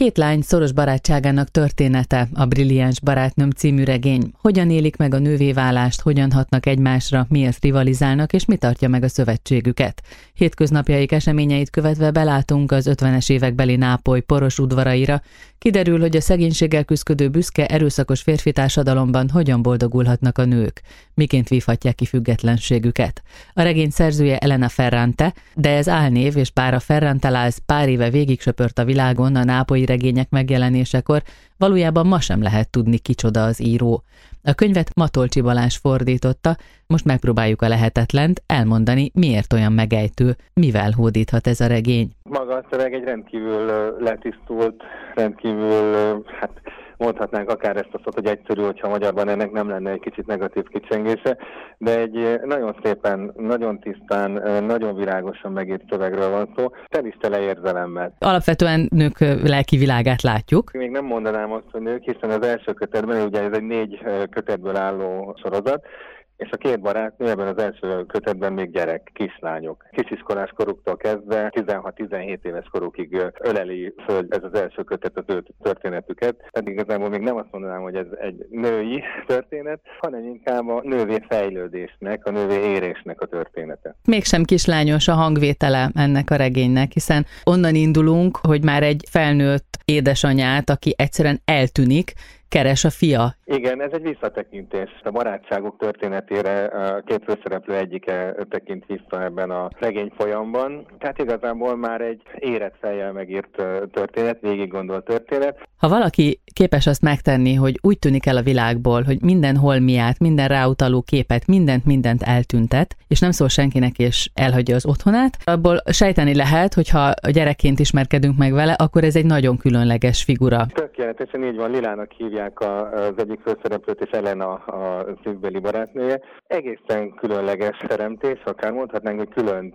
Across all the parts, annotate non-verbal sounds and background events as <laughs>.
Két lány szoros barátságának története, a Brilliáns barátnőm című regény. Hogyan élik meg a nővéválást, hogyan hatnak egymásra, miért rivalizálnak, és mi tartja meg a szövetségüket. Hétköznapjaik eseményeit követve belátunk az 50-es évekbeli Nápoly poros udvaraira, kiderül, hogy a szegénységgel küzdő büszke, erőszakos férfi társadalomban hogyan boldogulhatnak a nők, miként vívhatják ki függetlenségüket. A regény szerzője Elena Ferrante, de ez álnév, és bár a Ferranteláz pár éve végig söpört a világon a nápolyi regények megjelenésekor, valójában ma sem lehet tudni, kicsoda az író. A könyvet Matolcsi Balázs fordította, most megpróbáljuk a lehetetlent elmondani, miért olyan megejtő, mivel hódíthat ez a regény. Maga a szöveg egy rendkívül letisztult, rendkívül hát mondhatnánk akár ezt a szót, hogy egyszerű, hogyha magyarban ennek nem lenne egy kicsit negatív kicsengése, de egy nagyon szépen, nagyon tisztán, nagyon világosan megírt szövegről van szó, tel is tele érzelemmel. Alapvetően nők lelki világát látjuk. Még nem mondanám azt, hogy nők, hiszen az első kötetben, ugye ez egy négy kötetből álló sorozat, és a két barátnő ebben az első kötetben még gyerek, kislányok. Kisiskolás koruktól kezdve 16-17 éves korukig öleli föl ez az első kötet az ő történetüket. Tehát igazából még nem azt mondanám, hogy ez egy női <laughs> történet, hanem inkább a nővé fejlődésnek, a nővé érésnek a története. Mégsem kislányos a hangvétele ennek a regénynek, hiszen onnan indulunk, hogy már egy felnőtt édesanyát, aki egyszerűen eltűnik, keres a fia. Igen, ez egy visszatekintés. A barátságok történetére a két főszereplő egyike tekint vissza ebben a regény folyamban. Tehát igazából már egy érett fejjel megírt történet, végig gondolt történet. Ha valaki képes azt megtenni, hogy úgy tűnik el a világból, hogy minden holmiát, minden ráutaló képet, mindent, mindent eltüntet, és nem szól senkinek, és elhagyja az otthonát, abból sejteni lehet, hogy ha gyerekként ismerkedünk meg vele, akkor ez egy nagyon különleges figura. Tökéletesen így van, Lilának hívják az egyik főszereplőt, és Elena a szívbeli barátnője. Egészen különleges teremtés, akár mondhatnánk, hogy különt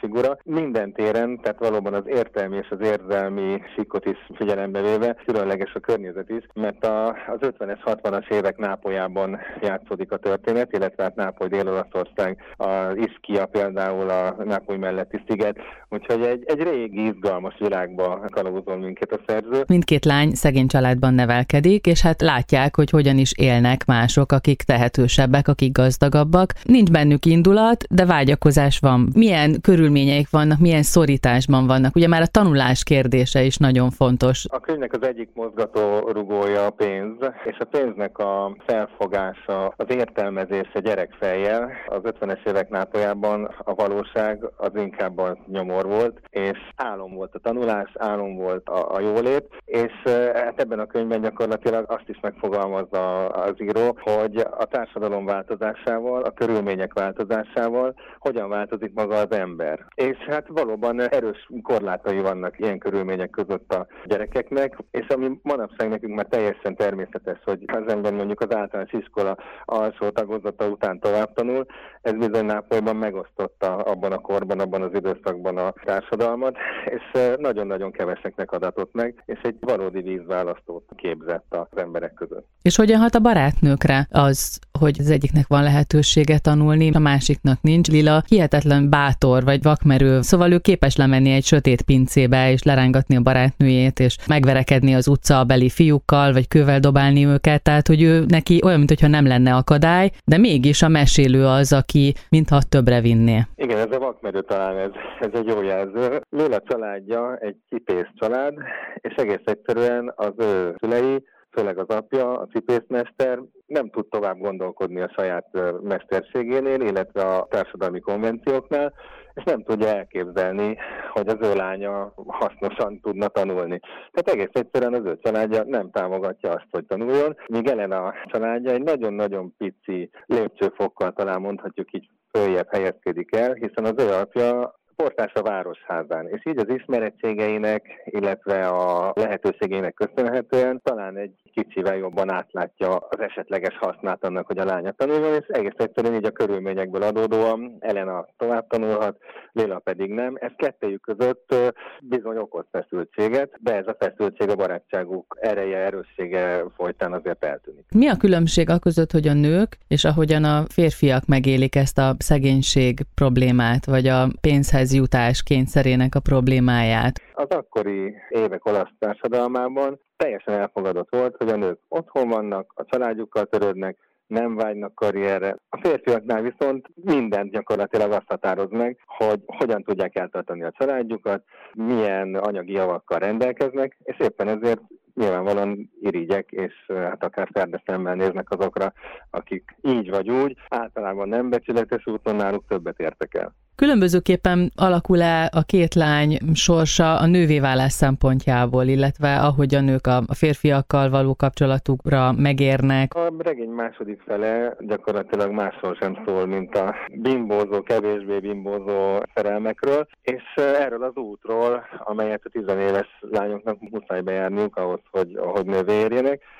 figura. Minden téren, tehát valóban az értelmi és az érzelmi sikot is figyelembe véve, különleges a környezet is, mert a, az 50-es, 60-as évek Nápolyában játszódik a történet, illetve hát Nápoly Dél-Olaszország, az Ischia például a Nápoly melletti sziget, úgyhogy egy, egy régi, izgalmas világba kalauzol minket a szerző. Mindkét lány szegény családban nevelkedik, és hát látják, hogy hogyan is élnek mások, akik tehetősebbek, akik gazdagabbak. Nincs bennük indulat, de vágyakozás van. Milyen körülményeik vannak, milyen szorításban vannak. Ugye már a tanulás kérdése is nagyon fontos. A könyvnek az egyik mozgató rugója a pénz, és a pénznek a felfogása, az értelmezése gyerekfejjel. Az 50-es évek nápolyában a valóság az inkább a nyomor volt, és álom volt a tanulás, álom volt a, a jólét, és hát ebben a könyvben gyakorlatilag azt is megfogalmazza az író, hogy a társadalom változásával, a körülmények változásával hogyan változik maga az ember. És hát valóban erős korlátai vannak ilyen körülmények között a gyerekeknek, és ami manapság nekünk már teljesen természetes, hogy az ember mondjuk az általános iskola alsó tagozata után tovább tanul, ez bizony Nápolyban megosztotta abban a korban, abban az időszakban a társadalmat, és nagyon-nagyon keveseknek adatott meg, és egy valódi vízválasztót képzett az emberek között. És hogyan hat a barátnőkre az, hogy az egyiknek van lehetősége tanulni, a másiknak nincs. Lila hihetetlen bátor vagy vakmerő, szóval ő képes lemenni egy sötét pincébe és lerángatni a barátnőjét, és megverekedni az utca beli fiúkkal, vagy kővel dobálni őket, tehát hogy ő neki olyan, mintha nem lenne akadály, de mégis a mesélő az, aki mintha többre vinné. Igen, ez a vakmerő talán ez, ez egy jó jelző. Lila családja egy cipész család, és egész egyszerűen az ő szülei főleg az apja, a cipészmester nem tud tovább gondolkodni a saját mesterségénél, illetve a társadalmi konvencióknál, és nem tudja elképzelni, hogy az ő lánya hasznosan tudna tanulni. Tehát egész egyszerűen az ő családja nem támogatja azt, hogy tanuljon, míg Elena családja egy nagyon-nagyon pici lépcsőfokkal talán mondhatjuk így följebb helyezkedik el, hiszen az ő apja portás a városházán, és így az ismerettségeinek, illetve a lehetőségeinek köszönhetően talán egy kicsivel jobban átlátja az esetleges hasznát annak, hogy a lánya tanuljon, és egész egyszerűen így a körülményekből adódóan Elena tovább tanulhat, Léla pedig nem. Ez kettejük között bizony okoz feszültséget, de ez a feszültség a barátságuk ereje, erőssége folytán azért eltűnik. Mi a különbség a között, hogy a nők és ahogyan a férfiak megélik ezt a szegénység problémát, vagy a pénzhez férfihez jutás kényszerének a problémáját. Az akkori évek olasz társadalmában teljesen elfogadott volt, hogy a nők otthon vannak, a családjukkal törődnek, nem vágynak karrierre. A férfiaknál viszont mindent gyakorlatilag azt határoz meg, hogy hogyan tudják eltartani a családjukat, milyen anyagi javakkal rendelkeznek, és éppen ezért nyilvánvalóan irigyek, és hát akár szemben néznek azokra, akik így vagy úgy, általában nem becsületes úton náluk többet értek el. Különbözőképpen alakul-e a két lány sorsa a nővévállás szempontjából, illetve ahogy a nők a férfiakkal való kapcsolatukra megérnek? A regény második fele gyakorlatilag másról sem szól, mint a bimbózó, kevésbé bimbózó szerelmekről, és erről az útról, amelyet a tizenéves lányoknak muszáj bejárniuk ahhoz, hogy, hogy nővé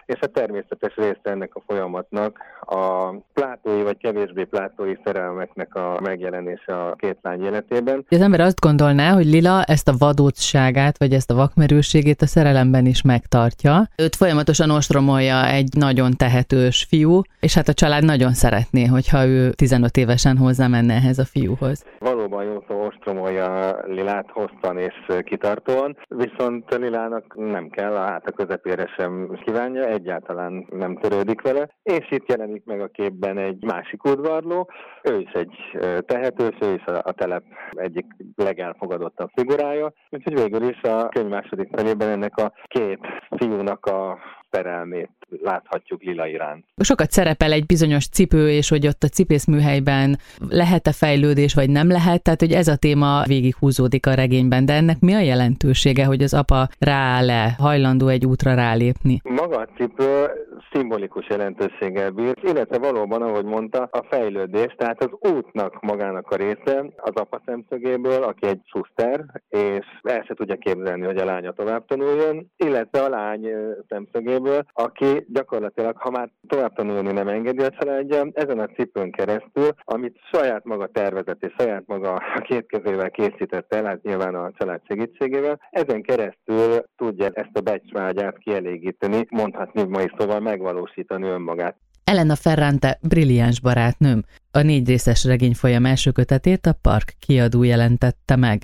és a természetes része ennek a folyamatnak a plátói vagy kevésbé plátói szerelmeknek a megjelenése a két lány életében. Az ember azt gondolná, hogy Lila ezt a vadótságát, vagy ezt a vakmerőségét a szerelemben is megtartja. Őt folyamatosan ostromolja egy nagyon tehetős fiú, és hát a család nagyon szeretné, hogyha ő 15 évesen hozzámenne ehhez a fiúhoz. Valóban jó szó ostromolja Lilát hosszan és kitartóan, viszont Lilának nem kell, a hát a közepére sem kívánja, egyáltalán nem törődik vele, és itt jelenik meg a képben egy másik udvarló, ő is egy tehetős, ő is a telep egyik legelfogadottabb figurája, úgyhogy végül is a könyv második felében ennek a két fiúnak a szerelmét láthatjuk lila iránt. Sokat szerepel egy bizonyos cipő, és hogy ott a cipészműhelyben lehet-e fejlődés, vagy nem lehet, tehát hogy ez a téma végighúzódik a regényben, de ennek mi a jelentősége, hogy az apa rááll-e, hajlandó egy útra rálépni? Maga a cipő szimbolikus jelentőséggel bír, illetve valóban, ahogy mondta, a fejlődés, tehát az útnak magának a része az apa szemszögéből, aki egy szuszter, és el se tudja képzelni, hogy a lánya tovább tanuljon, illetve a lány szemszögéből, aki gyakorlatilag, ha már tovább tanulni nem engedi a családja, ezen a cipőn keresztül, amit saját maga tervezett és saját maga a két kezével készített el, hát nyilván a család segítségével, ezen keresztül tudja ezt a becsvágyát kielégíteni, mondhatni mai szóval megvalósítani önmagát. Elena Ferrante brilliáns barátnőm. A négy részes regényfolyam első kötetét a Park kiadó jelentette meg.